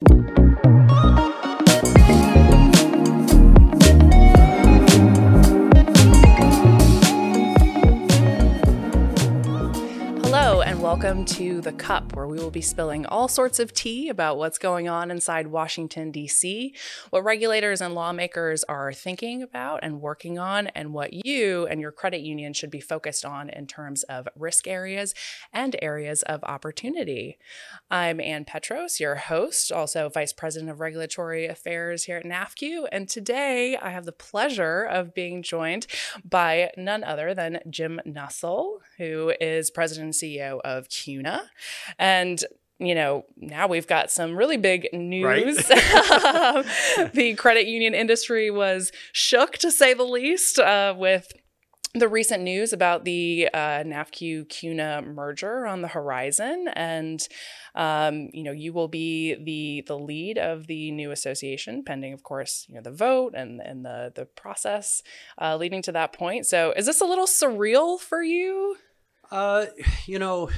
welcome The Cup, where we will be spilling all sorts of tea about what's going on inside Washington, D.C., what regulators and lawmakers are thinking about and working on, and what you and your credit union should be focused on in terms of risk areas and areas of opportunity. I'm Ann Petros, your host, also Vice President of Regulatory Affairs here at NAFCU, and today I have the pleasure of being joined by none other than Jim Nussle, who is President and CEO of CUNA. And you know, now we've got some really big news. Right? the credit union industry was shook, to say the least, uh, with the recent news about the uh, NAFCU CUNA merger on the horizon. And, um, you know, you will be the the lead of the new association, pending, of course, you know, the vote and, and the, the process uh, leading to that point. So is this a little surreal for you? Uh, you know,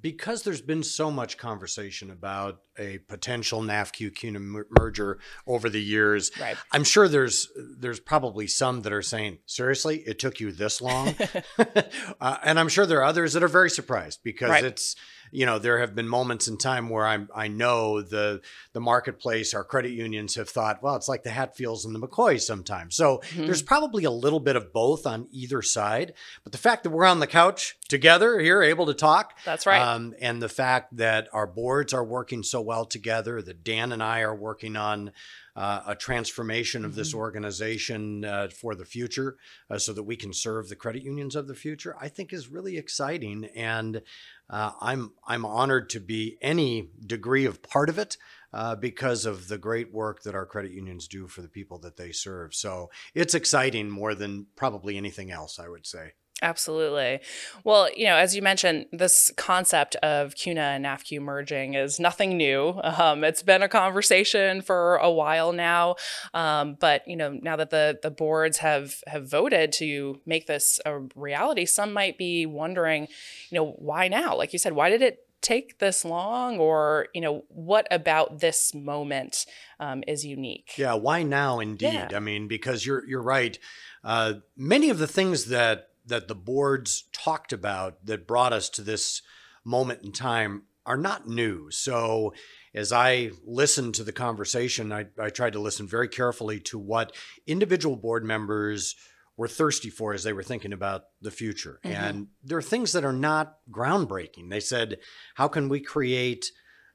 because there's been so much conversation about a potential NAFCU CUNA merger over the years, right. I'm sure there's there's probably some that are saying, "Seriously, it took you this long," uh, and I'm sure there are others that are very surprised because right. it's you know, there have been moments in time where I'm I know the the marketplace, our credit unions have thought, well, it's like the Hatfields and the McCoys sometimes. So mm-hmm. there's probably a little bit of both on either side. But the fact that we're on the couch together here, able to talk, that's right, um, and the fact that our boards are working so well together, that Dan and I are working on. Uh, a transformation of this mm-hmm. organization uh, for the future uh, so that we can serve the credit unions of the future, I think is really exciting. And uh, I'm I'm honored to be any degree of part of it uh, because of the great work that our credit unions do for the people that they serve. So it's exciting more than probably anything else, I would say. Absolutely. Well, you know, as you mentioned, this concept of CUNA and NAFCU merging is nothing new. Um, it's been a conversation for a while now, um, but you know, now that the the boards have have voted to make this a reality, some might be wondering, you know, why now? Like you said, why did it take this long or you know what about this moment um, is unique yeah why now indeed yeah. i mean because you're you're right uh, many of the things that that the boards talked about that brought us to this moment in time are not new. So as I listened to the conversation, I, I tried to listen very carefully to what individual board members were thirsty for as they were thinking about the future. Mm-hmm. And there are things that are not groundbreaking. They said, how can we create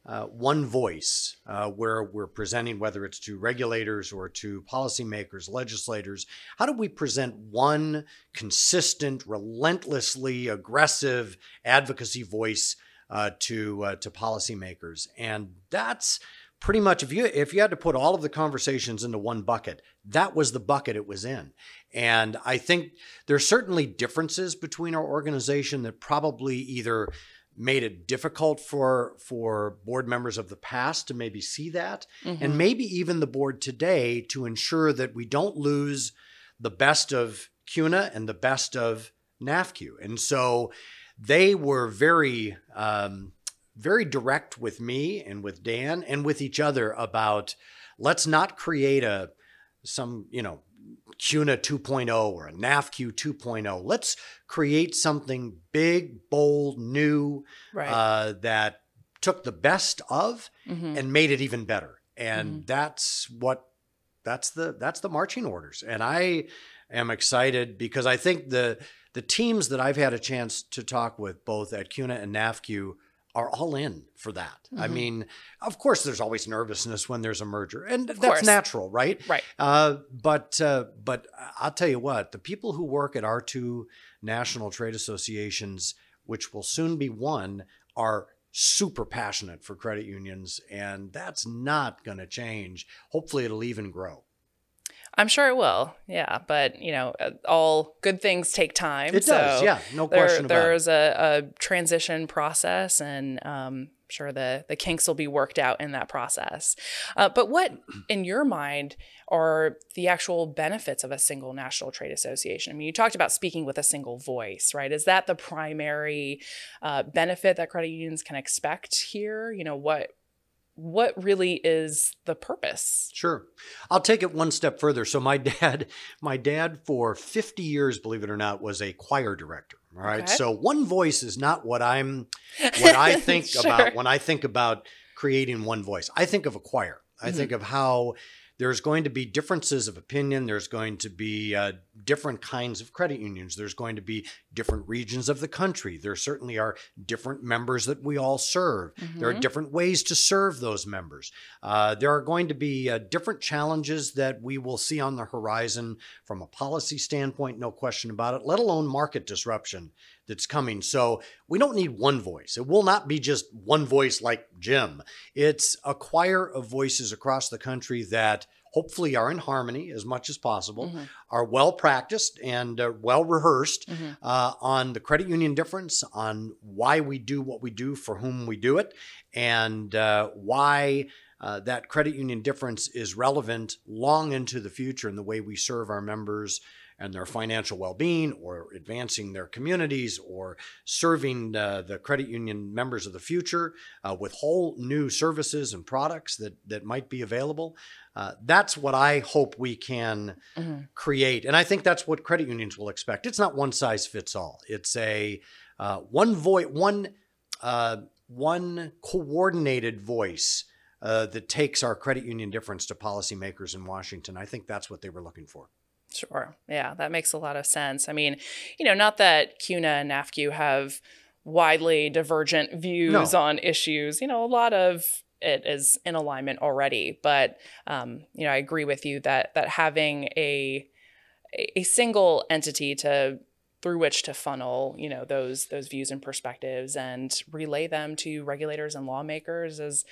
uh, one voice uh, where we're presenting, whether it's to regulators or to policymakers, legislators. How do we present one consistent, relentlessly aggressive advocacy voice uh, to uh, to policymakers? And that's pretty much if you if you had to put all of the conversations into one bucket, that was the bucket it was in. And I think there's certainly differences between our organization that probably either made it difficult for for board members of the past to maybe see that mm-hmm. and maybe even the board today to ensure that we don't lose the best of CUNA and the best of NAFCU. And so they were very um, very direct with me and with Dan and with each other about let's not create a some you know CUNA 2.0 or a NAFCU 2.0. Let's create something big, bold, new right. uh, that took the best of mm-hmm. and made it even better. And mm-hmm. that's what that's the that's the marching orders. And I am excited because I think the the teams that I've had a chance to talk with both at CUNA and NAFCU are all in for that. Mm-hmm. I mean, of course, there's always nervousness when there's a merger, and of that's course. natural, right? Right. Uh, but uh, but I'll tell you what, the people who work at our two national trade associations, which will soon be one, are super passionate for credit unions, and that's not going to change. Hopefully, it'll even grow. I'm sure it will. Yeah, but you know, uh, all good things take time. It so does. Yeah, no there, question about There's a, a transition process, and um, sure the the kinks will be worked out in that process. Uh, but what, in your mind, are the actual benefits of a single national trade association? I mean, you talked about speaking with a single voice, right? Is that the primary uh, benefit that credit unions can expect here? You know, what what really is the purpose? Sure. I'll take it one step further. So my dad, my dad for 50 years, believe it or not, was a choir director. All right. Okay. So one voice is not what I'm what I think sure. about when I think about creating one voice. I think of a choir. I mm-hmm. think of how there's going to be differences of opinion. There's going to be uh, different kinds of credit unions. There's going to be different regions of the country. There certainly are different members that we all serve. Mm-hmm. There are mm-hmm. different ways to serve those members. Uh, there are going to be uh, different challenges that we will see on the horizon from a policy standpoint, no question about it, let alone market disruption that's coming. So we don't need one voice. It will not be just one voice like Jim. It's a choir of voices across the country that hopefully are in harmony as much as possible, mm-hmm. are well practiced and uh, well rehearsed mm-hmm. uh, on the credit union difference, on why we do what we do, for whom we do it, and uh, why. Uh, that credit union difference is relevant long into the future in the way we serve our members and their financial well-being or advancing their communities or serving uh, the credit union members of the future uh, with whole new services and products that that might be available uh, that's what i hope we can mm-hmm. create and i think that's what credit unions will expect it's not one size fits all it's a uh, one voice one uh, one coordinated voice uh, that takes our credit union difference to policymakers in Washington. I think that's what they were looking for. Sure. Yeah, that makes a lot of sense. I mean, you know, not that CUNA and NAFCU have widely divergent views no. on issues. You know, a lot of it is in alignment already. But um, you know, I agree with you that that having a a single entity to through which to funnel, you know, those those views and perspectives and relay them to regulators and lawmakers is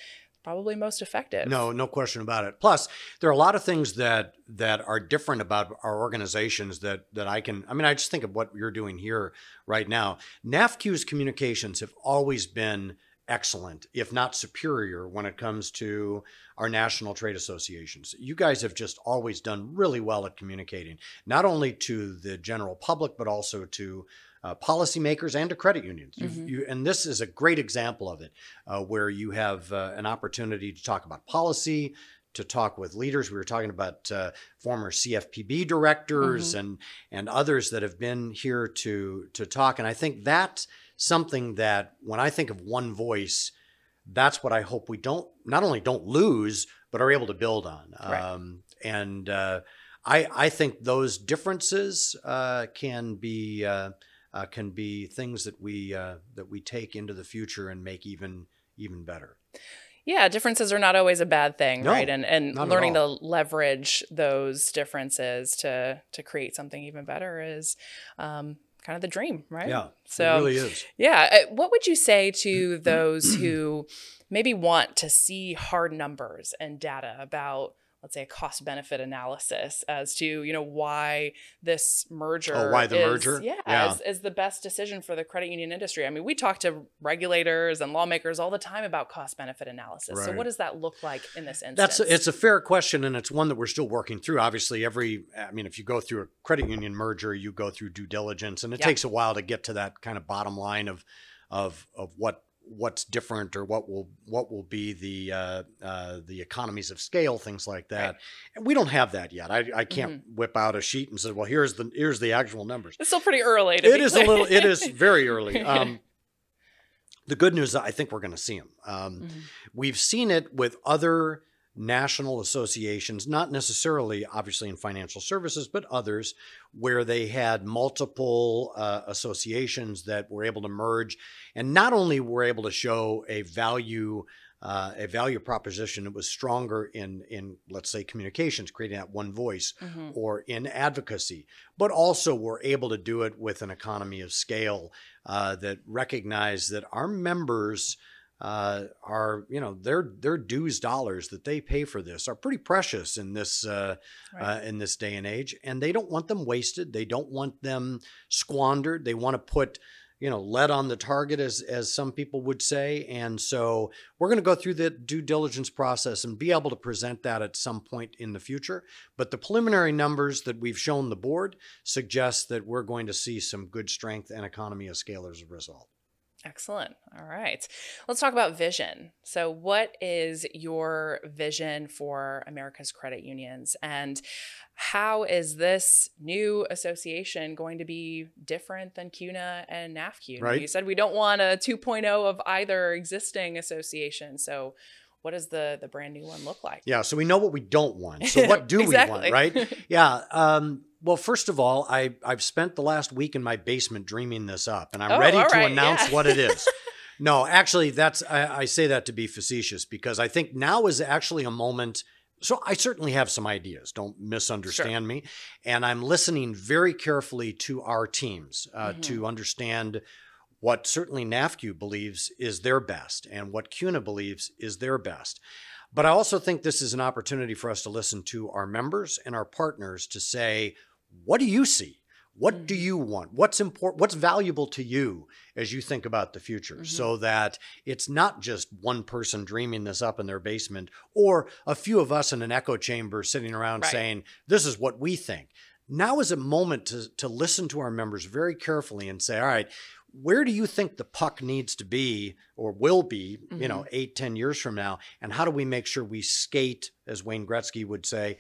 probably most effective. No, no question about it. Plus, there are a lot of things that that are different about our organizations that that I can. I mean, I just think of what you're doing here right now. NAFCU's communications have always been excellent, if not superior, when it comes to our national trade associations. You guys have just always done really well at communicating, not only to the general public, but also to uh, policymakers and to credit unions. Mm-hmm. You, and this is a great example of it, uh, where you have uh, an opportunity to talk about policy, to talk with leaders. We were talking about uh, former CFPB directors mm-hmm. and and others that have been here to to talk. And I think that's something that when I think of one voice, that's what I hope we don't not only don't lose, but are able to build on. Right. Um, and uh, I I think those differences uh, can be uh, can be things that we uh, that we take into the future and make even even better. Yeah, differences are not always a bad thing, no, right? And and learning to leverage those differences to to create something even better is um, kind of the dream, right? Yeah, so it really is. Yeah, uh, what would you say to those who maybe want to see hard numbers and data about let's say a cost benefit analysis as to you know why this merger oh, why the is, merger yeah, yeah. Is, is, the best decision for the credit union industry i mean we talk to regulators and lawmakers all the time about cost benefit analysis right. so what does that look like in this instance that's a, it's a fair question and it's one that we're still working through obviously every i mean if you go through a credit union merger you go through due diligence and it yep. takes a while to get to that kind of bottom line of of of what what's different or what will what will be the uh, uh, the economies of scale, things like that. Right. And we don't have that yet. I, I can't mm-hmm. whip out a sheet and say, well, here's the here's the actual numbers. It's still pretty early. It is clear. a little. It is very early. Um, the good news, I think we're going to see them. Um, mm-hmm. We've seen it with other national associations, not necessarily obviously in financial services, but others where they had multiple uh, associations that were able to merge and not only were able to show a value. Uh, a value proposition that was stronger in in let's say communications, creating that one voice, mm-hmm. or in advocacy, but also were able to do it with an economy of scale uh, that recognized that our members uh, are you know their their dues dollars that they pay for this are pretty precious in this uh, right. uh, in this day and age, and they don't want them wasted. They don't want them squandered. They want to put you know lead on the target, as as some people would say. And so we're going to go through the due diligence process and be able to present that at some point in the future. But the preliminary numbers that we've shown the board suggest that we're going to see some good strength and economy of scale as a result. Excellent. All right. Let's talk about vision. So, what is your vision for America's credit unions? And how is this new association going to be different than CUNA and NAFCU? Right. You said we don't want a 2.0 of either existing association. So, what does the the brand new one look like? Yeah, so we know what we don't want. So what do Exactly. we want, right? Yeah. Um, well, first of all, I I've spent the last week in my basement dreaming this up, and I'm Oh, ready all to right, announce yeah. what it is. no, actually, that's I, I say that to be facetious because I think now is actually a moment. So I certainly have some ideas. Don't misunderstand me, and I'm listening very carefully to our teams uh, Mhm. to understand what certainly NAFCU believes is their best and what CUNA believes is their best. But I also think this is an opportunity for us to listen to our members and our partners to say, what do you see? What do Mhm. you want? What's important? What's valuable to you as you think about the future? Mhm. So that it's not just one person dreaming this up in their basement or a few of us in an echo chamber sitting around Right. saying, this is what we think. Now is a moment to, to listen to our members very carefully and say, all right, where do you think the puck needs to be or will be, you know, eight, ten years from now? And how do we make sure we skate, as Wayne Gretzky would say,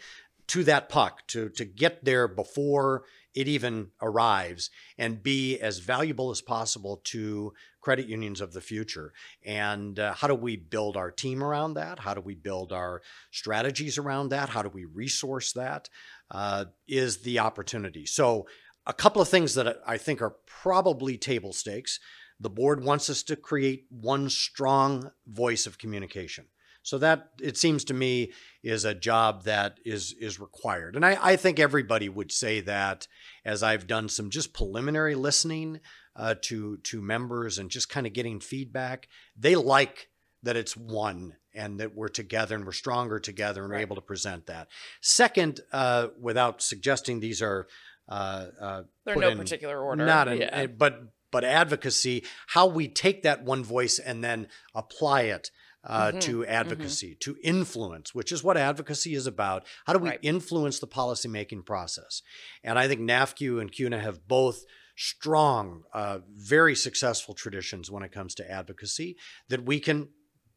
to that puck to to get there before it even arrives and be as valuable as possible to credit unions of the future and uh, how do we build our team around that how do we build our strategies around that how do we resource that? Uh, is the opportunity so a couple of things that i think are probably table stakes the board wants us to create one strong voice of communication so that it seems to me is a job that is is required. And I, I think everybody would say that as I've done some just preliminary listening uh, to to members and just kind of getting feedback. They like that it's one and that we're together and we're stronger together and we're able to present that. Second, uh, without suggesting these are uh, uh, They're no in- particular order. not an, yeah. uh, but but advocacy. How we take that one voice and then apply it uh, Mhm, to advocacy, to influence, which is what advocacy is about. How do we Right. influence the policymaking process? And I think NAFCU and CUNA have both strong, uh, very successful traditions when it comes to advocacy that we can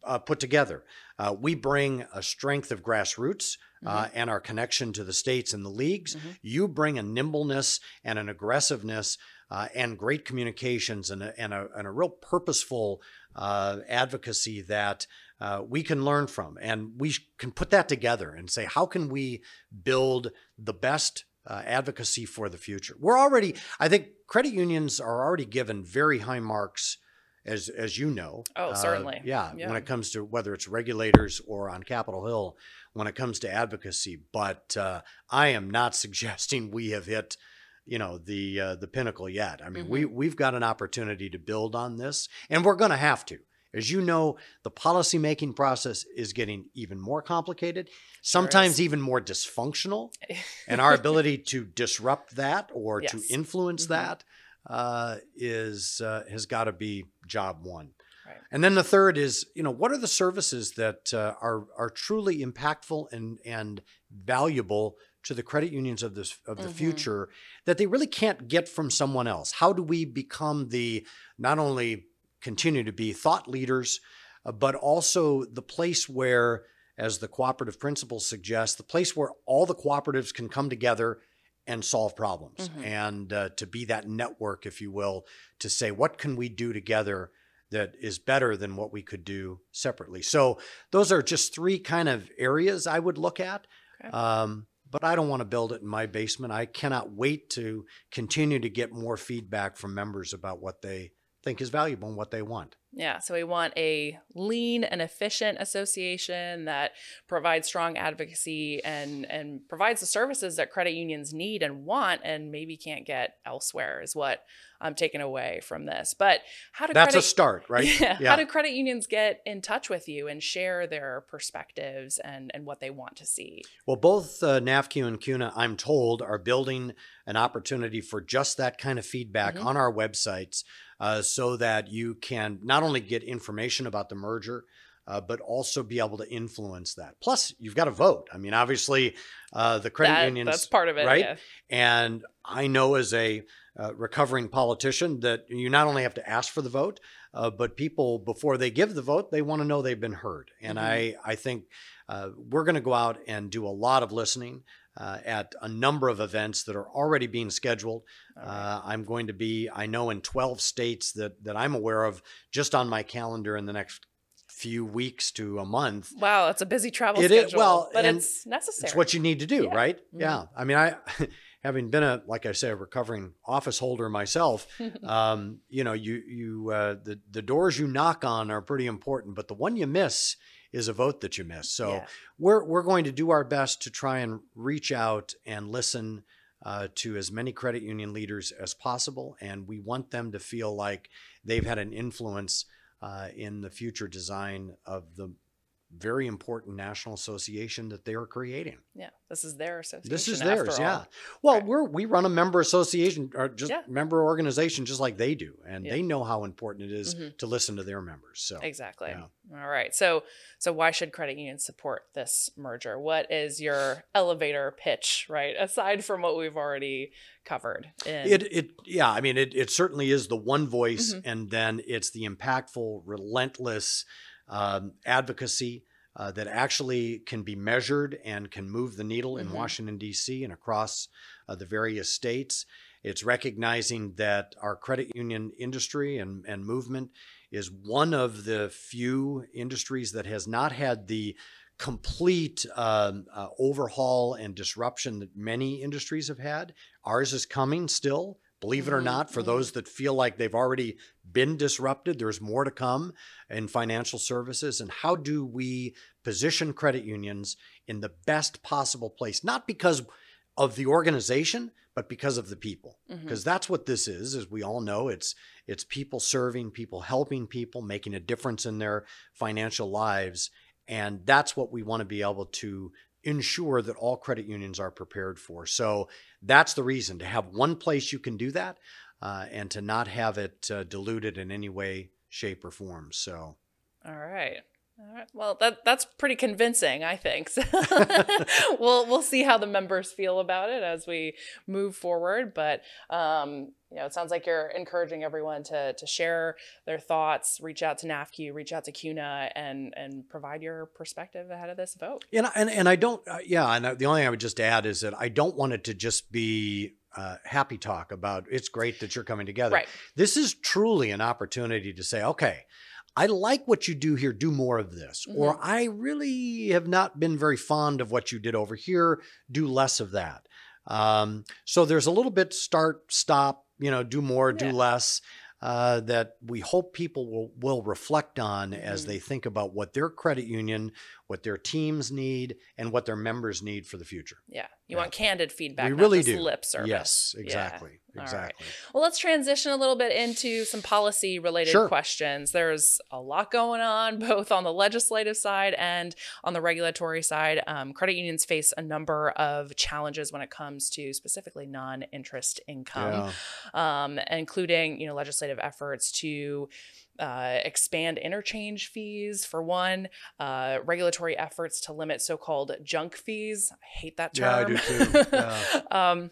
uh, put together. Uh, we bring a strength of grassroots uh, and our connection to the states and the leagues. Mhm. You bring a nimbleness and an aggressiveness uh, and great communications and a, and a, and a real purposeful uh, advocacy that uh, we can learn from. And we can put that together and say, how can we build the best uh, advocacy for the future? We're already, I think credit unions are already given very high marks. As, as you know, Oh, Uh, certainly. yeah, Yeah. when it comes to whether it's regulators or on Capitol Hill, when it comes to advocacy. But uh, I am not suggesting we have hit, you know, the uh, the pinnacle yet. I mean, we we've got an opportunity to build on this, and we're going to have to. As you know, the policymaking process is getting even more complicated, sometimes even more dysfunctional, and our ability to disrupt that or Yes. to influence Mhm. that uh, is uh, has got to be job one. Right. And then the third is, you know, what are the services that uh, are are truly impactful and and valuable to the credit unions of this of the Mhm. future that they really can't get from someone else? How do we become the not only continue to be thought leaders, uh, but also the place where, as the cooperative principles suggest, the place where all the cooperatives can come together and solve problems, Mhm. and uh, to be that network, if you will, to say what can we do together that is better than what we could do separately. So those are just three kind of areas I would look at. Okay. Um, but I don't want to build it in my basement. I cannot wait to continue to get more feedback from members about what they think is valuable and what they want. Yeah, so we want a lean and efficient association that provides strong advocacy and and provides the services that credit unions need and want and maybe can't get elsewhere is what I'm taking away from this. But how do That's credit a start, right? Yeah. How do credit unions get in touch with you and share their perspectives and and what they want to see? Well, both uh, NAFCU and CUNA, I'm told, are building an opportunity for just that kind of feedback Mhm. on our websites uh, so that you can not only get information about the merger, uh, but also be able to influence that. Plus, you've got to vote. I mean, obviously, uh, the credit That- unions. that's part of it, right? yeah. And I know as a uh, recovering politician that you not only have to ask for the vote, uh, but people before they give the vote, they want to know they've been heard. And mm-hmm. I I think uh, we're going to go out and do a lot of listening. Uh, at a number of events that are already being scheduled. Right. Uh, I'm going to be, I know, in 12 states that that I'm aware of, just on my calendar in the next few weeks to a month. Wow, it's a busy travel it schedule. Is, well, but it's necessary. It's what you need to do, yeah. right? Mm-hmm. Yeah. I mean, I having been a like I say a recovering office holder myself, um, you know, you you uh, the the doors you knock on are pretty important, but the one you miss is a vote that you miss. So yeah. we're we're going to do our best to try and reach out and listen. Uh, to as many credit union leaders as possible, and we want them to feel like they've had an influence uh, in the future design of the very important national association that they are creating. Yeah, this is their association. This is theirs. Yeah. Well, right. we're we run a member association or just yeah. member organization just like they do, and yeah. they know how important it is mm-hmm. to listen to their members. So exactly. Yeah. All right. So so why should credit unions support this merger? What is your elevator pitch? Right, aside from what we've already covered. In... It it yeah. I mean, it it certainly is the one voice, mm-hmm. and then it's the impactful, relentless um, advocacy uh, that actually can be measured and can move the needle in mm-hmm. Washington, D.C. and across uh, the various states. It's recognizing that our credit union industry and, and movement is one of the few industries that has not had the complete um, uh, overhaul and disruption that many industries have had. Ours is coming still. Believe it or mm-hmm, not, for those that feel like they've already been disrupted, there's more to come in financial services. And how do we position credit unions in the best possible place? Not because of the organization, but because of the people. Because mm-hmm. that's what this is, as we all know. It's it's people serving, people helping people, making a difference in their financial lives. And that's what we want to be able to ensure that all credit unions are prepared for. So that's the reason to have one place you can do that uh, and to not have it uh, diluted in any way, shape, or form. So, all right. All right. Well, that that's pretty convincing, I think. So we'll we'll see how the members feel about it as we move forward. But um, you know, it sounds like you're encouraging everyone to to share their thoughts, reach out to NAFCU, reach out to CUNA, and and provide your perspective ahead of this vote. And and and I don't, uh, yeah. And the only thing I would just add is that I don't want it to just be uh, happy talk about it's great that you're coming together. Right. This is truly an opportunity to say, okay, I like what you do here, do more of this. Mm-hmm. Or I really have not been very fond of what you did over here, do less of that. Um, so there's a little bit start, stop, you know, do more, yeah. do less. Uh, that we hope people will, will reflect on mm-hmm. as they think about what their credit union, what their teams need, and what their members need for the future. Yeah. You yeah. want candid feedback, we really do. lip service. Yes, exactly. Yeah. Exactly. Well, let's transition a little bit into some policy related sure. questions. There's a lot going on, both on the legislative side and on the regulatory side. Um, credit unions face a number of challenges when it comes to specifically non interest income, yeah. um, including you know legislative efforts to uh, expand interchange fees for one, uh, regulatory efforts to limit so-called junk fees. I hate that term. Yeah, I do too. Yeah. um,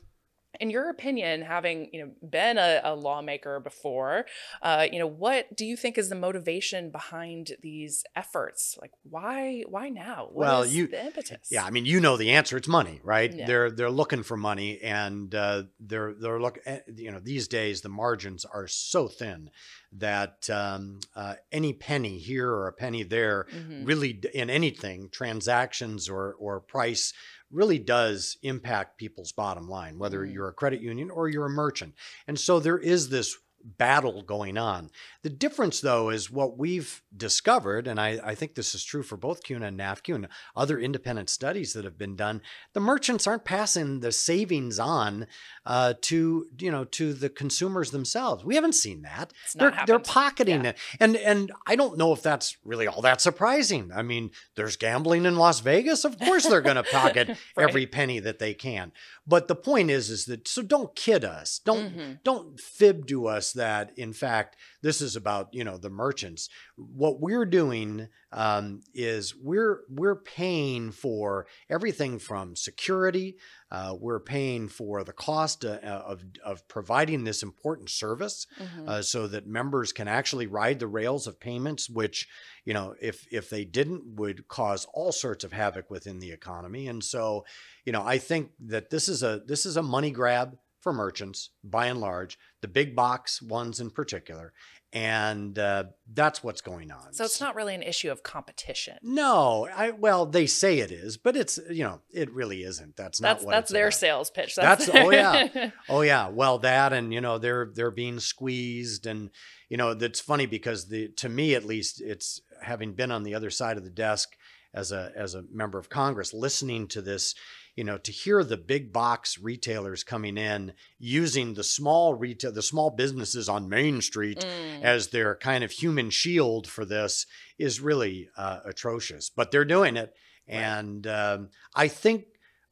in your opinion, having you know been a, a lawmaker before, uh, you know what do you think is the motivation behind these efforts? Like why why now? What well, you the impetus? Yeah, I mean you know the answer. It's money, right? Yeah. They're they're looking for money, and uh, they're they're look eh, you know these days the margins are so thin that um, uh, any penny here or a penny there mm-hmm. really in anything transactions or or price really does impact people's bottom line, whether mm. you're a credit union or you're a merchant. And so there is this battle going on. The difference, though, is what we've discovered, and I, I, think this is true for both CUNA and NAFCU and other independent studies that have been done. The merchants aren't passing the savings on uh, to you know to the consumers themselves. We haven't seen that. They're they're pocketing yeah. it, and and I don't know if that's really all that surprising. I mean, there's gambling in Las Vegas. Of course, they're going to pocket right. every penny that they can. But the point is, is that so don't kid us. Don't mm-hmm. don't fib to us us that, in fact, this is about you know the merchants. What we're doing um, is we're we're paying for everything from security. Uh, we're paying for the cost uh, of, of providing this important service mm-hmm. uh, so that members can actually ride the rails of payments, which, you know, if, if they didn't, would cause all sorts of havoc within the economy. And so, you know, I think that this is a this is a money grab for merchants by and large, the big box ones in particular. And uh, that's what's going on. So it's not really an issue of competition. No, I well they say it is, but it's you know it really isn't. That's not that's what that's their about. sales pitch. That's, that's oh yeah, oh yeah. Well that and you know they're they're being squeezed and you know that's funny because the to me at least it's having been on the other side of the desk as a as a member of Congress listening to this you know, to hear the big box retailers coming in using the small retail, the small businesses on Main Street mm. as their kind of human shield for this is really uh, atrocious. But they're doing it, right. and um, I think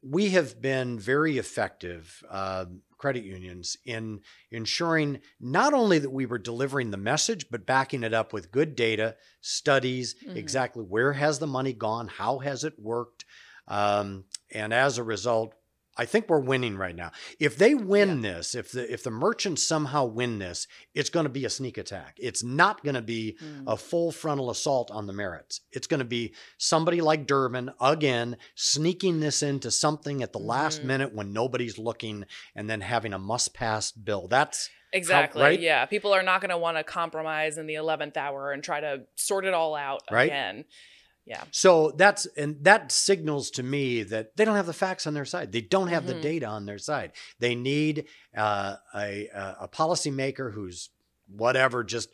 we have been very effective. Uh, credit unions in ensuring not only that we were delivering the message but backing it up with good data studies mm-hmm. exactly where has the money gone how has it worked um, and as a result, I think we're winning right now. If they win yeah. this, if the if the merchants somehow win this, it's going to be a sneak attack. It's not going to be mm. a full frontal assault on the merits. It's going to be somebody like Durbin again sneaking this into something at the mm-hmm. last minute when nobody's looking, and then having a must pass bill. That's Exactly. How, right? Yeah. People are not going to want to compromise in the 11th hour and try to sort it all out right? again. Yeah. So that's and that signals to me that they don't have the facts on their side. They don't have mm-hmm. the data on their side. They need uh, a a policymaker who's whatever just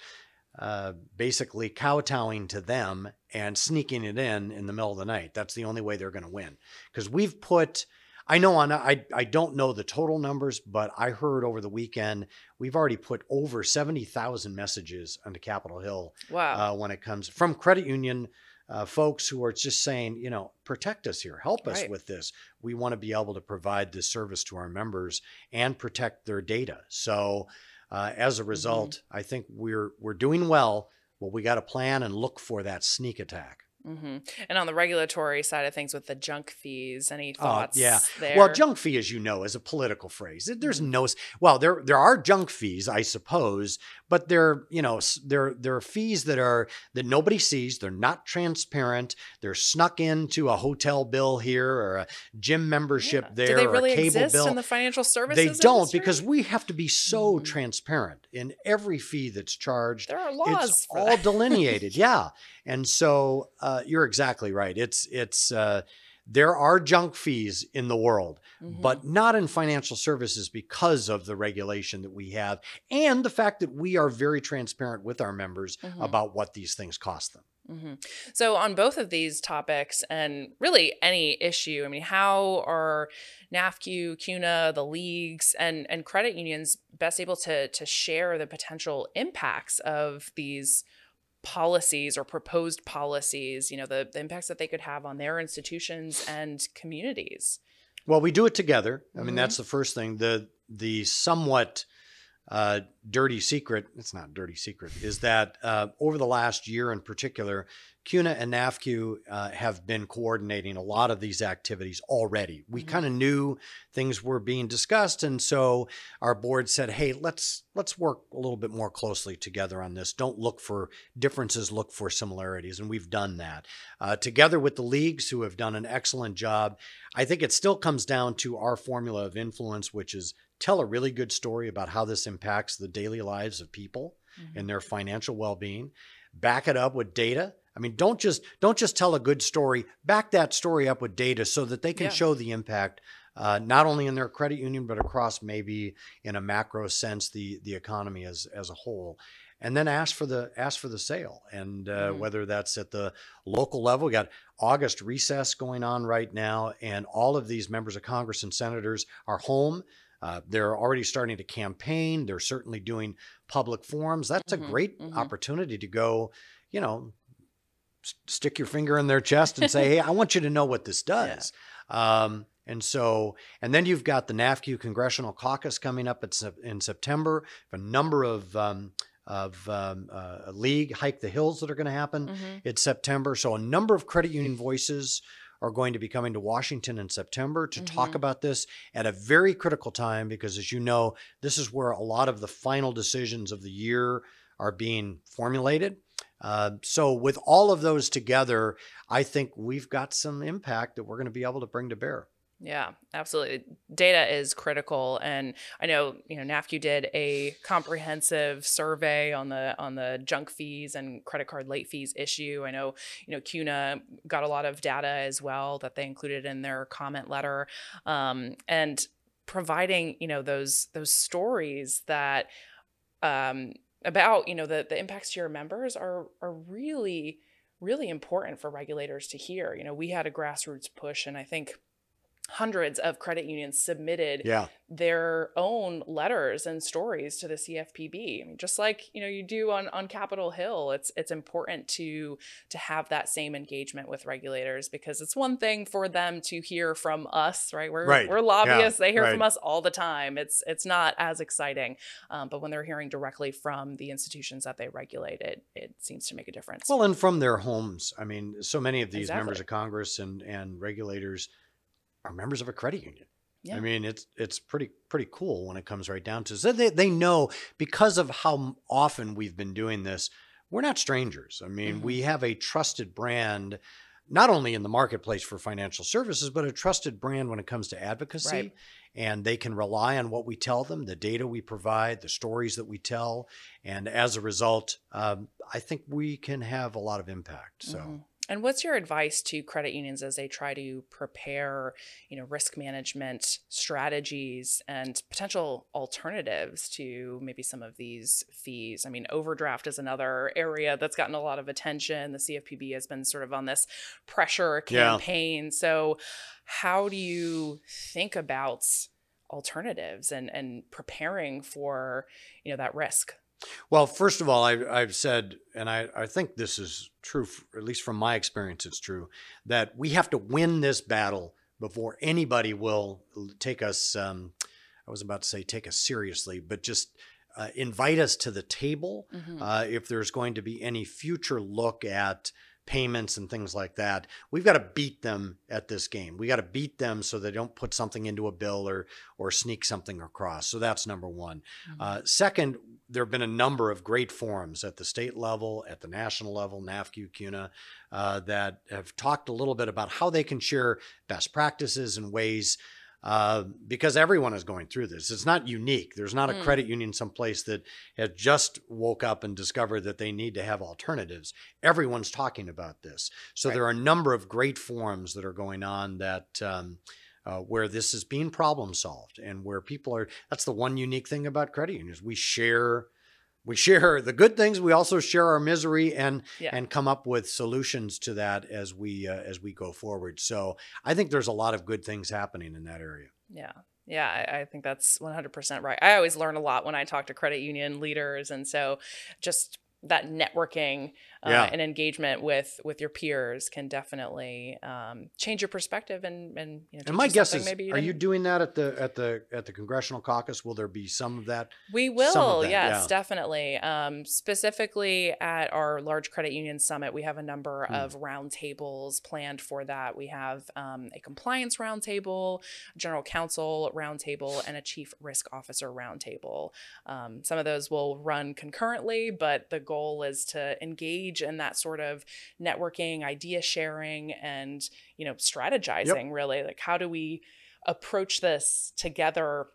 uh, basically kowtowing to them and sneaking it in in the middle of the night. That's the only way they're going to win because we've put. I know on I I don't know the total numbers, but I heard over the weekend we've already put over seventy thousand messages onto Capitol Hill. Wow! Uh, when it comes from credit union uh, folks who are just saying, you know, protect us here, help us right. with this. We want to be able to provide this service to our members and protect their data. So, uh, as a mm-hmm. result, mm-hmm. I think we're we're doing well. Well, we got to plan and look for that sneak attack. Mm-hmm. And on the regulatory side of things with the junk fees, any oh, thoughts? Uh, yeah. There? Well, junk fee, as you know, is a political phrase. There's mm-hmm. no well, there there are junk fees, I suppose, but they're you know they're they're fees that are that nobody sees. They're not transparent. They're snuck into a hotel bill here or a gym membership yeah. there. Do they really or a cable exist bill. in the financial services? They don't industry? because we have to be so mm-hmm. transparent in every fee that's charged. There are laws. It's all delineated. yeah, and so. Uh, uh, you're exactly right. It's it's uh, there are junk fees in the world, mm-hmm. but not in financial services because of the regulation that we have and the fact that we are very transparent with our members mm-hmm. about what these things cost them. Mm-hmm. So, on both of these topics, and really any issue, I mean, how are NAFCU, CUNA, the leagues, and and credit unions best able to to share the potential impacts of these policies or proposed policies, you know, the, the impacts that they could have on their institutions and communities. Well, we do it together. I mean, mm-hmm. that's the first thing. The the somewhat uh, dirty secret, it's not dirty secret, is that uh, over the last year in particular, CUNA and NAFCU uh, have been coordinating a lot of these activities already. We mm-hmm. kind of knew things were being discussed, and so our board said, "Hey, let's let's work a little bit more closely together on this. Don't look for differences, look for similarities." And we've done that uh, together with the leagues, who have done an excellent job. I think it still comes down to our formula of influence, which is tell a really good story about how this impacts the daily lives of people mm-hmm. and their financial well-being. Back it up with data I mean, don't just don't just tell a good story. Back that story up with data so that they can yeah. show the impact uh, not only in their credit union but across maybe in a macro sense the the economy as as a whole. And then ask for the ask for the sale, and uh, mm-hmm. whether that's at the local level. We got August recess going on right now, and all of these members of Congress and senators are home. Uh, they're already starting to campaign. They're certainly doing public forums. That's mm-hmm, a great mm-hmm. opportunity to go, you know, stick your finger in their chest and say, "Hey, I want you to know what this does." Yeah. Um, And so, and then you've got the NAFCU Congressional Caucus coming up in September. A number of um, of um, uh, league hike the hills that are going to happen mm-hmm. it's september so a number of credit union voices are going to be coming to washington in september to mm-hmm. talk about this at a very critical time because as you know this is where a lot of the final decisions of the year are being formulated uh, so with all of those together i think we've got some impact that we're going to be able to bring to bear yeah, absolutely. Data is critical, and I know you know NAFCU did a comprehensive survey on the on the junk fees and credit card late fees issue. I know you know CUNA got a lot of data as well that they included in their comment letter, um, and providing you know those those stories that um, about you know the the impacts to your members are are really really important for regulators to hear. You know, we had a grassroots push, and I think hundreds of credit unions submitted yeah. their own letters and stories to the CFPB. I mean, just like you know you do on on Capitol Hill, it's it's important to to have that same engagement with regulators because it's one thing for them to hear from us, right? We're right. we're lobbyists; yeah. they hear right. from us all the time. It's it's not as exciting, um, but when they're hearing directly from the institutions that they regulate, it it seems to make a difference. Well, and from their homes. I mean, so many of these exactly. members of Congress and and regulators are members of a credit union. Yeah. I mean, it's it's pretty pretty cool when it comes right down to it. So they they know because of how often we've been doing this, we're not strangers. I mean, mm-hmm. we have a trusted brand not only in the marketplace for financial services, but a trusted brand when it comes to advocacy. Right. And they can rely on what we tell them, the data we provide, the stories that we tell. And as a result, um, I think we can have a lot of impact. So. Mm-hmm. And what's your advice to credit unions as they try to prepare, you know, risk management strategies and potential alternatives to maybe some of these fees? I mean, overdraft is another area that's gotten a lot of attention. The CFPB has been sort of on this pressure campaign. Yeah. So, how do you think about alternatives and and preparing for, you know, that risk? Well, first of all, I, have said, and I, I think this is true, at least from my experience, it's true, that we have to win this battle before anybody will take us, um, I was about to say take us seriously, but just uh, invite us to the table mm-hmm. uh, if there's going to be any future look at payments and things like that. We've got to beat them at this game. We got to beat them so they don't put something into a bill or or sneak something across. So that's number one. Mm-hmm. Uh, second, there have been a number of great forums at the state level, at the national level, NAFCU, CUNA, uh, that have talked a little bit about how they can share best practices and ways uh, because everyone is going through this. It's not unique. There's not a mm. credit union someplace that has just woke up and discovered that they need to have alternatives. Everyone's talking about this. So right. there are a number of great forums that are going on that. Um, uh, where this is being problem solved and where people are that's the one unique thing about credit unions we share we share the good things we also share our misery and yeah. and come up with solutions to that as we uh, as we go forward so i think there's a lot of good things happening in that area yeah yeah, I, I, think that's 100% right. I always learn a lot when I talk to credit union leaders. And so just that networking uh, yeah. and engagement with with your peers can definitely um, change your perspective and and you know, and my guess is maybe are you doing that at the at the at the congressional caucus will there be some of that we will that, yes yeah. definitely um, specifically at our large credit union summit we have a number hmm. of roundtables planned for that we have um, a compliance roundtable general counsel roundtable and a chief risk officer roundtable um, some of those will run concurrently but the goal is to engage engage in that sort of networking, idea sharing, and you know, strategizing. Yep. Really, like how do we approach this together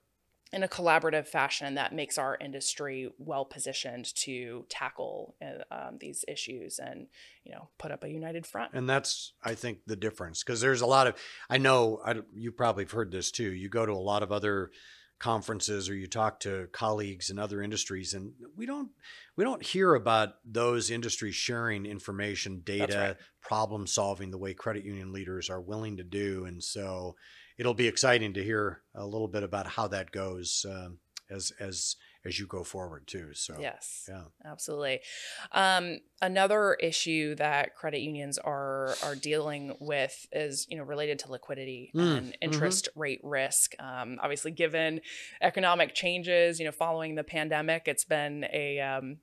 in a collaborative fashion that makes our industry well positioned to tackle uh, um, these issues and you know put up a united front and that's i think the difference because there's a lot of i know I, you probably have heard this too you go to a lot of other conferences or you talk to colleagues in other industries and we don't we don't hear about those industries sharing information data right. problem solving the way credit union leaders are willing to do and so it'll be exciting to hear a little bit about how that goes um, as as as you go forward too. So yes, yeah, absolutely. Um, another issue that credit unions are are dealing with is you know related to liquidity mm, and mm-hmm. interest mm-hmm. rate risk. Um, obviously, given economic changes, you know, following the pandemic, it's been a um,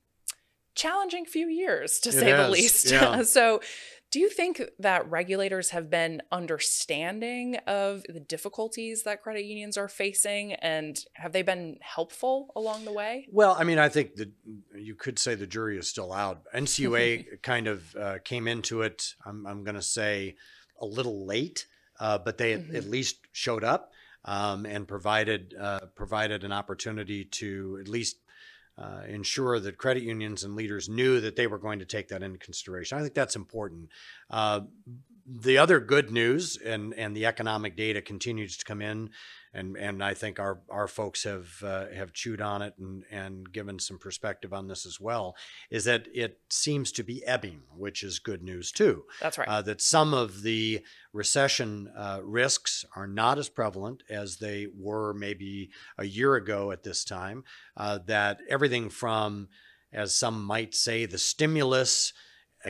challenging few years to it say has. the least. Yeah. so do you think that regulators have been understanding of the difficulties that credit unions are facing and have they been helpful along the way? Well, I mean, I think that you could say the jury is still out. NCUA kind of uh, came into it, I'm, I'm going to say, a little late, uh, but they mm-hmm. at least showed up um, and provided uh, provided an opportunity to at least uh, ensure that credit unions and leaders knew that they were going to take that into consideration. I think that's important. Uh, the other good news and and the economic data continues to come in and and I think our our folks have uh, have chewed on it and and given some perspective on this as well. Is that it seems to be ebbing, which is good news too. That's right. Uh, that some of the recession uh, risks are not as prevalent as they were maybe a year ago at this time. Uh, that everything from as some might say, the stimulus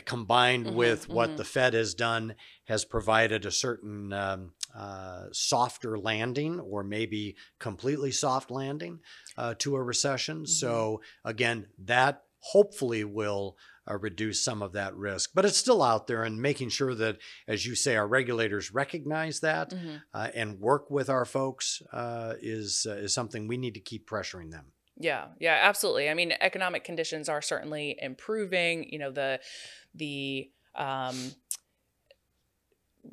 combined mm-hmm, with mm-hmm. what the Fed has done has provided a certain um, uh, softer landing or maybe completely soft landing uh, to a recession. Mm-hmm. So, again, that hopefully will uh, reduce some of that risk. But it's still out there, and making sure that, as you say, our regulators recognize that mm-hmm. uh, and work with our folks uh, is uh, is something we need to keep pressuring them. Yeah, yeah, absolutely. I mean, economic conditions are certainly improving. You know, the the um,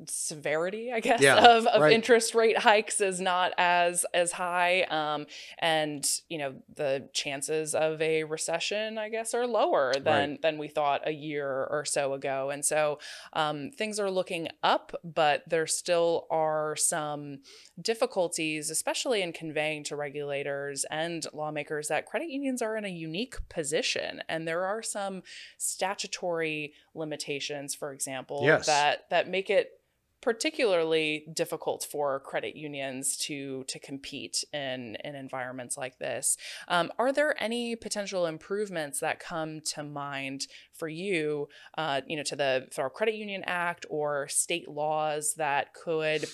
severity i guess yeah, of, of right. interest rate hikes is not as as high um, and you know the chances of a recession i guess are lower than right. than we thought a year or so ago and so um, things are looking up but there still are some difficulties especially in conveying to regulators and lawmakers that credit unions are in a unique position and there are some statutory limitations for example yes. that that make it particularly difficult for credit unions to to compete in in environments like this. Um, are there any potential improvements that come to mind for you, uh, you know, to the Federal Credit Union Act or state laws that could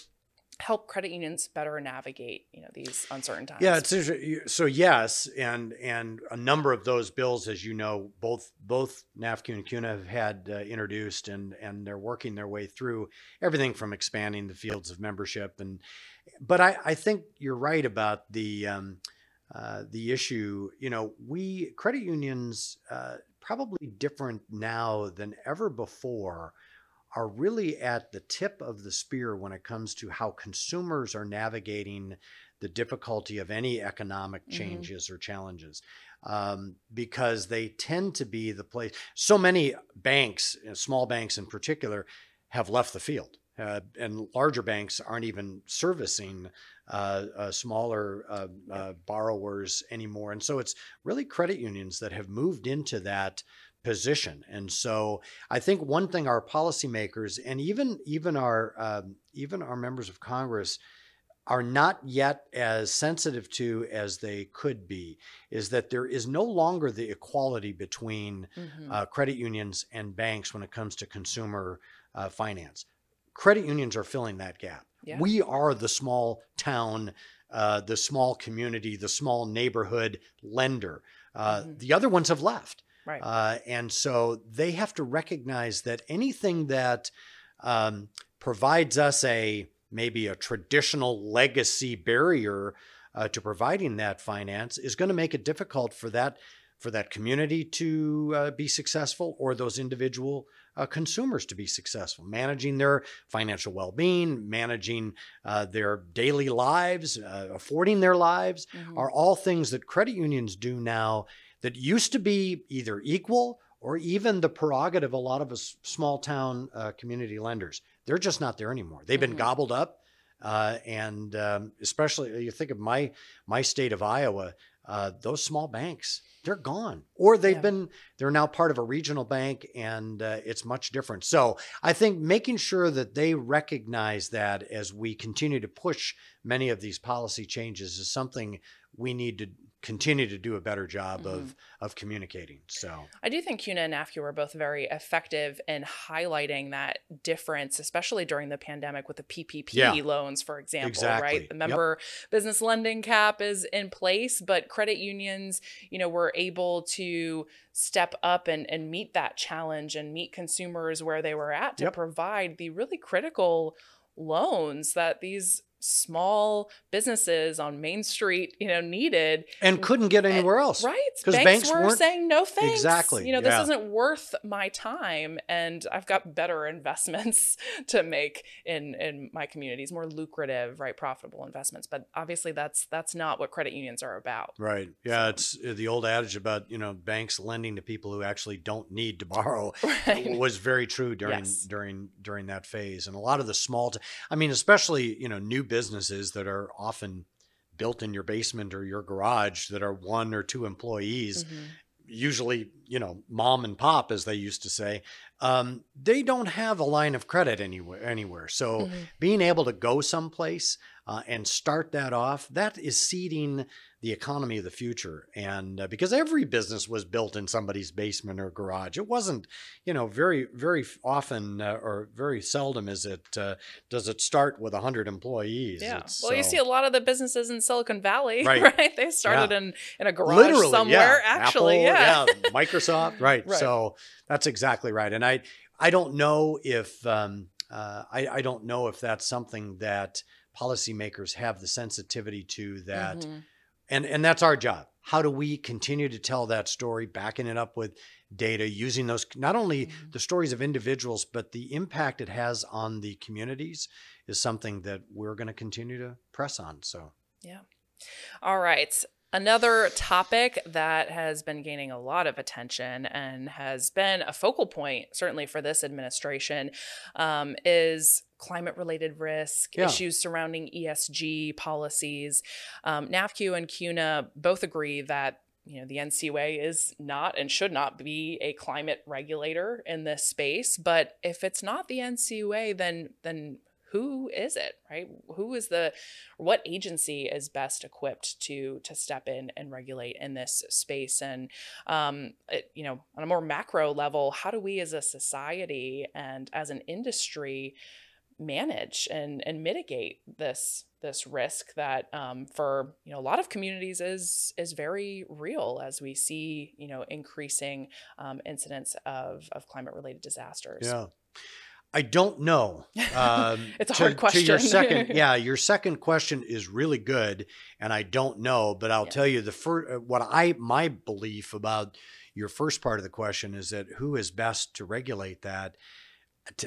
help credit unions better navigate you know these uncertain times. Yeah it's so yes and and a number of those bills as you know both both NAFCU and CUNA have had uh, introduced and and they're working their way through everything from expanding the fields of membership and but i i think you're right about the um, uh, the issue. You know we credit unions uh, probably different now than ever before are really at the tip of the spear when it comes to how consumers are navigating the difficulty of any economic mm-hmm. changes mm-hmm. or challenges um, because they tend to be the place. So many banks, small banks in particular, have left the field. Uh, and larger banks aren't even servicing uh, uh, smaller uh, uh, borrowers anymore. And so it's really credit unions that have moved into that position. And so I think one thing our policymakers and even even our um, even our members of Congress are not yet as sensitive to as they could be is that there is no longer the equality between mm-hmm. uh, credit unions and banks when it comes to consumer uh, finance. Credit unions are filling that gap. Yeah. We are the small town, uh, the small community, the small neighborhood lender. Uh, mm-hmm. The other ones have left. Right. Uh, and so they have to recognize that anything that um, provides us a maybe a traditional legacy barrier uh, to providing that finance is going to make it difficult for that for that community to uh, be successful or those individual uh, consumers to be successful, managing their financial well being, managing uh, their daily lives, uh, affording their lives, mm-hmm. are all things that credit unions do now that used to be either equal or even the prerogative of a lot of us small town uh, community lenders. They're just not there anymore. They've been mm-hmm. gobbled up. Uh, and um, especially you think of my my state of Iowa, uh, those small banks they're gone, or they've yeah. been they're now part of a regional bank, and uh, it's much different. So I think making sure that they recognize that as we continue to push many of these policy changes is something we need to continue to do a better job mm-hmm. of of communicating. So I do think CUNA and NAFCU were both very effective in highlighting that difference, especially during the pandemic with the PPP yeah. loans, for example. Exactly. Right, the member yep. business lending cap is in place, but credit unions, you know, were able to step up and, and meet that challenge and meet consumers where they were at to yep. provide the really critical loans that these small businesses on Main Street, you know, needed and couldn't get anywhere and, else. Right. Because banks, banks, were saying no thanks. Exactly. You know, this isn't worth my time and I've got better investments to make in in my communities, more lucrative, right, profitable investments. But obviously that's that's not what credit unions are about. Right. Yeah, so. it's uh, the old adage about, you know, banks lending to people who actually don't need to borrow right. was very true during yes. during during that phase. And a lot of the small t- I mean, especially, you know, new businesses that are often built in your basement or your garage that are one or two employees mm-hmm. usually you know mom and pop as they used to say um, they don't have a line of credit anywhere anywhere so mm-hmm. being able to go someplace uh, and start that off that is seeding the economy of the future. And uh, because every business was built in somebody's basement or garage, it wasn't, you know, very, very often uh, or very seldom is it, uh, does it start with 100 employees. Yeah. It's, well, so... you see a lot of the businesses in Silicon Valley, right? right? They started yeah. in, in a garage Literally, somewhere, yeah. actually. Apple, yeah. yeah. Microsoft, right. right. So that's exactly right. And I, I don't know if, um, uh, I, I don't know if that's something that policymakers have the sensitivity to that. Mm-hmm. And and that's our job. How do we continue to tell that story backing it up with data using those not only mm-hmm. the stories of individuals but the impact it has on the communities is something that we're going to continue to press on so. Yeah. All right Another topic that has been gaining a lot of attention and has been a focal point, certainly for this administration, um, is climate related risk, yeah. issues surrounding ESG policies. Um, NAFCU and CUNA both agree that you know the NCUA is not and should not be a climate regulator in this space. But if it's not the NCUA, then then who is it right who is the what agency is best equipped to to step in and regulate in this space and um, it, you know on a more macro level how do we as a society and as an industry manage and and mitigate this this risk that um, for you know a lot of communities is is very real as we see you know increasing um, incidents of of climate related disasters. Yeah. I don't know. Um, it's a to, hard question. To your second, yeah, your second question is really good, and I don't know, but I'll yeah. tell you the first. Uh, what I my belief about your first part of the question is that who is best to regulate that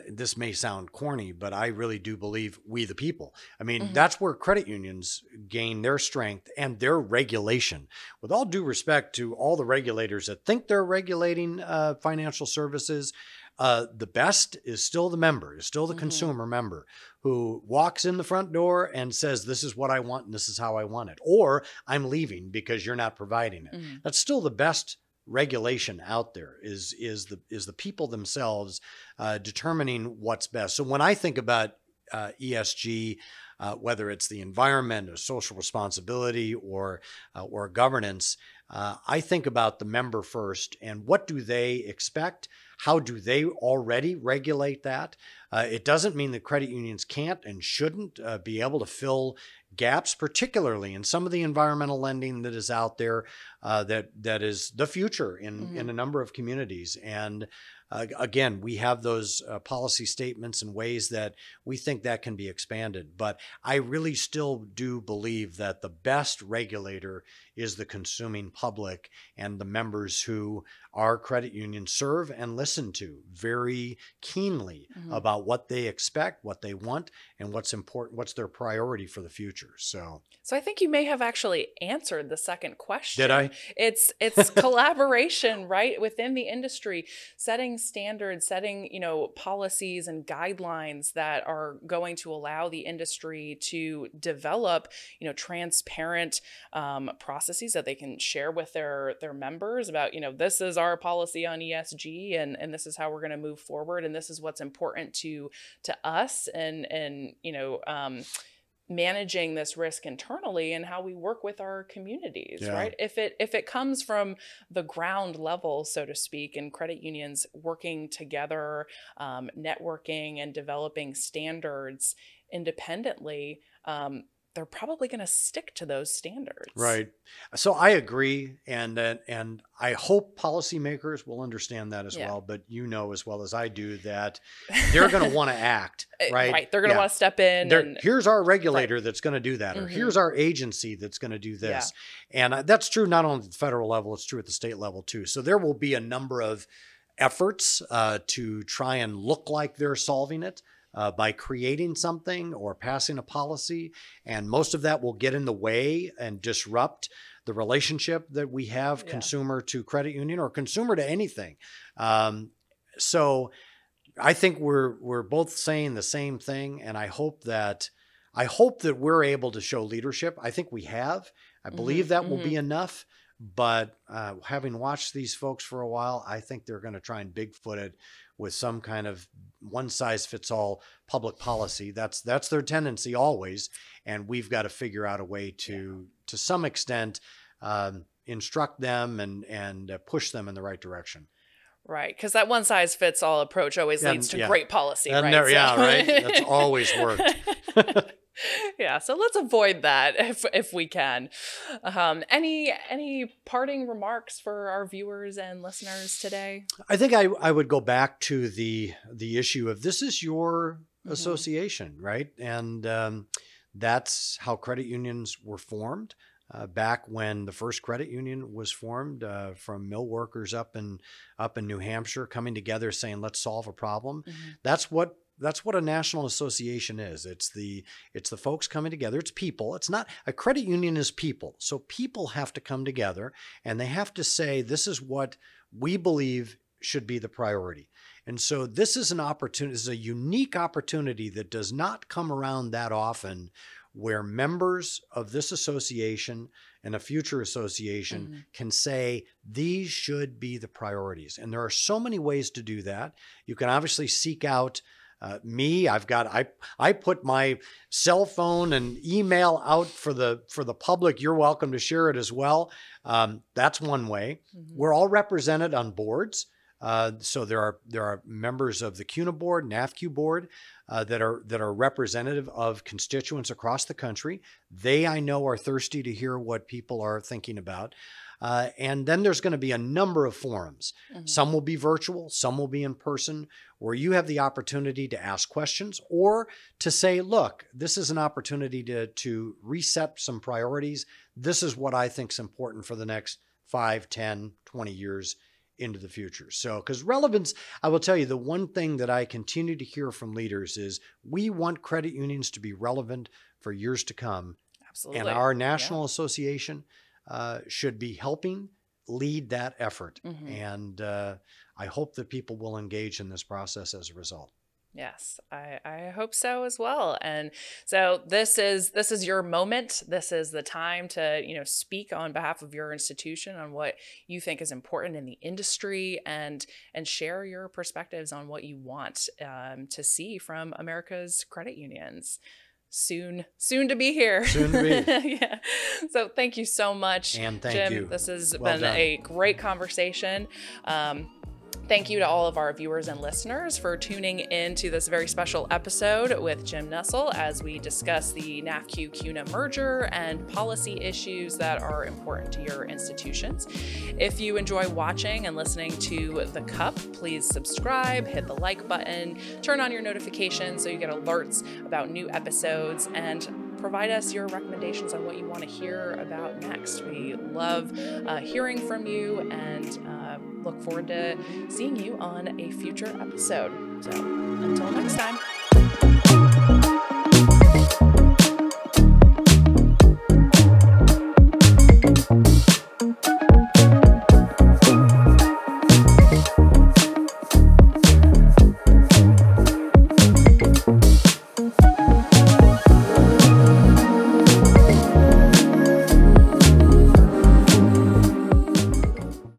this may sound corny, but I really do believe we the people. I mean, mm-hmm. that's where credit unions gain their strength and their regulation. With all due respect to all the regulators that think they're regulating uh, financial services, uh, the best is still the member, is still the mm-hmm. consumer member who walks in the front door and says, This is what I want and this is how I want it. Or I'm leaving because you're not providing it. Mm-hmm. That's still the best regulation out there is is the is the people themselves uh, determining what's best. So when I think about uh, ESG, uh, whether it's the environment or social responsibility or uh, or governance, uh, I think about the member first and what do they expect. How do they already regulate that? Uh, it doesn't mean that credit unions can't and shouldn't be able to fill gaps, particularly in some of the environmental lending that is out there, uh, that that is the future in mm-hmm. in a number of communities. And uh, again, we have those uh, policy statements and ways that we think that can be expanded. But I really still do believe that the best regulator is the consuming public and the members who our credit unions serve and listen to very keenly mm-hmm. about what they expect, what they want, and what's important, what's their priority for the future. So, so I think you may have actually answered the second question. Did I? It's it's collaboration, right, within the industry, setting standards, setting you know policies and guidelines that are going to allow the industry to develop you know transparent um, processes that they can share with their their members about you know this is our policy on ESG and and this is how we're going to move forward and this is what's important to to us and and you know um, managing this risk internally and how we work with our communities Yeah. right if it if it comes from the ground level so to speak and credit unions working together um, networking and developing standards independently um, they're probably going to stick to those standards Right. So I agree, and uh, and I hope policymakers will understand that as Yeah. well. But you know as well as I do that they're going to want to act, Uh, right? right they're going to Yeah. want to step in and here's our regulator that's going to do that, or Mhm. here's our agency that's going to do this. And uh, that's true not only at the federal level, it's true at the state level too. So there will be a number of efforts uh, to try and look like they're solving it. Uh, by creating something or passing a policy. And most of that will get in the way and disrupt the relationship that we have Yeah. consumer to credit union or consumer to anything. Um, so I think we're we're both saying the same thing, and I hope that I hope that we're able to show leadership. I think we have. I believe Mhm, that will be enough. But uh, having watched these folks for a while, I think they're going to try and bigfoot it with some kind of one size fits all public policy. That's that's their tendency always, and we've got to figure out a way to to some extent um, instruct them and and uh, push them in the right direction. right because that one size fits all approach always Yeah, leads to yeah. great policy And right there- yeah, right. That's always worked. yeah so let's avoid that if if we can um any any parting remarks for our viewers and listeners today I think I, I would go back to the the issue of this is your Mhm. association, right? And um, that's how credit unions were formed. Uh, back when the first credit union was formed, uh, from mill workers up in up in New Hampshire, coming together, saying, "Let's solve a problem." That's what that's what a national association is. It's the it's the folks coming together. It's people. It's not a credit union is people. So people have to come together and they have to say this is what we believe should be the priority. And so this is an opportunity, this is a unique opportunity that does not come around that often where members of this association and a future association Mhm. can say these should be the priorities. And there are so many ways to do that. You can obviously seek out uh, me. I've got I I put my cell phone and email out for the for the public. You're welcome to share it as well. Um, that's one way. Mhm. We're all represented on boards. Uh, so there are there are members of the CUNA board, NAFCU board, uh, that are that are representative of constituents across the country. They I know are thirsty to hear what people are thinking about. Uh, and then there's going to be a number of forums. Mhm. Some will be virtual, some will be in person, where you have the opportunity to ask questions or to say, look, this is an opportunity to, to reset some priorities. This is what I think is important for the next 5, 10, 20 years into the future. So, because relevance, I will tell you, the one thing that I continue to hear from leaders is we want credit unions to be relevant for years to come. absolutely And our national association uh, should be helping lead that effort. Mhm. And uh, I hope that people will engage in this process as a result. Yes, I, I hope so as well. And so this is this is your moment. This is the time to you know speak on behalf of your institution on what you think is important in the industry and and share your perspectives on what you want um, to see from America's credit unions. Soon, soon to be here. Soon to be. yeah. So thank you so much, And thank Jim. you. This has Well been done. a great conversation. Um, Thank you to all of our viewers and listeners for tuning in to this very special episode with Jim Nussle as we discuss the NAFCU CUNA merger and policy issues that are important to your institutions. If you enjoy watching and listening to The Cup, please subscribe, hit the like button, turn on your notifications so you get alerts about new episodes, and provide us your recommendations on what you want to hear about next. We love uh, hearing from you and uh, look forward to seeing you on a future episode. So until next time.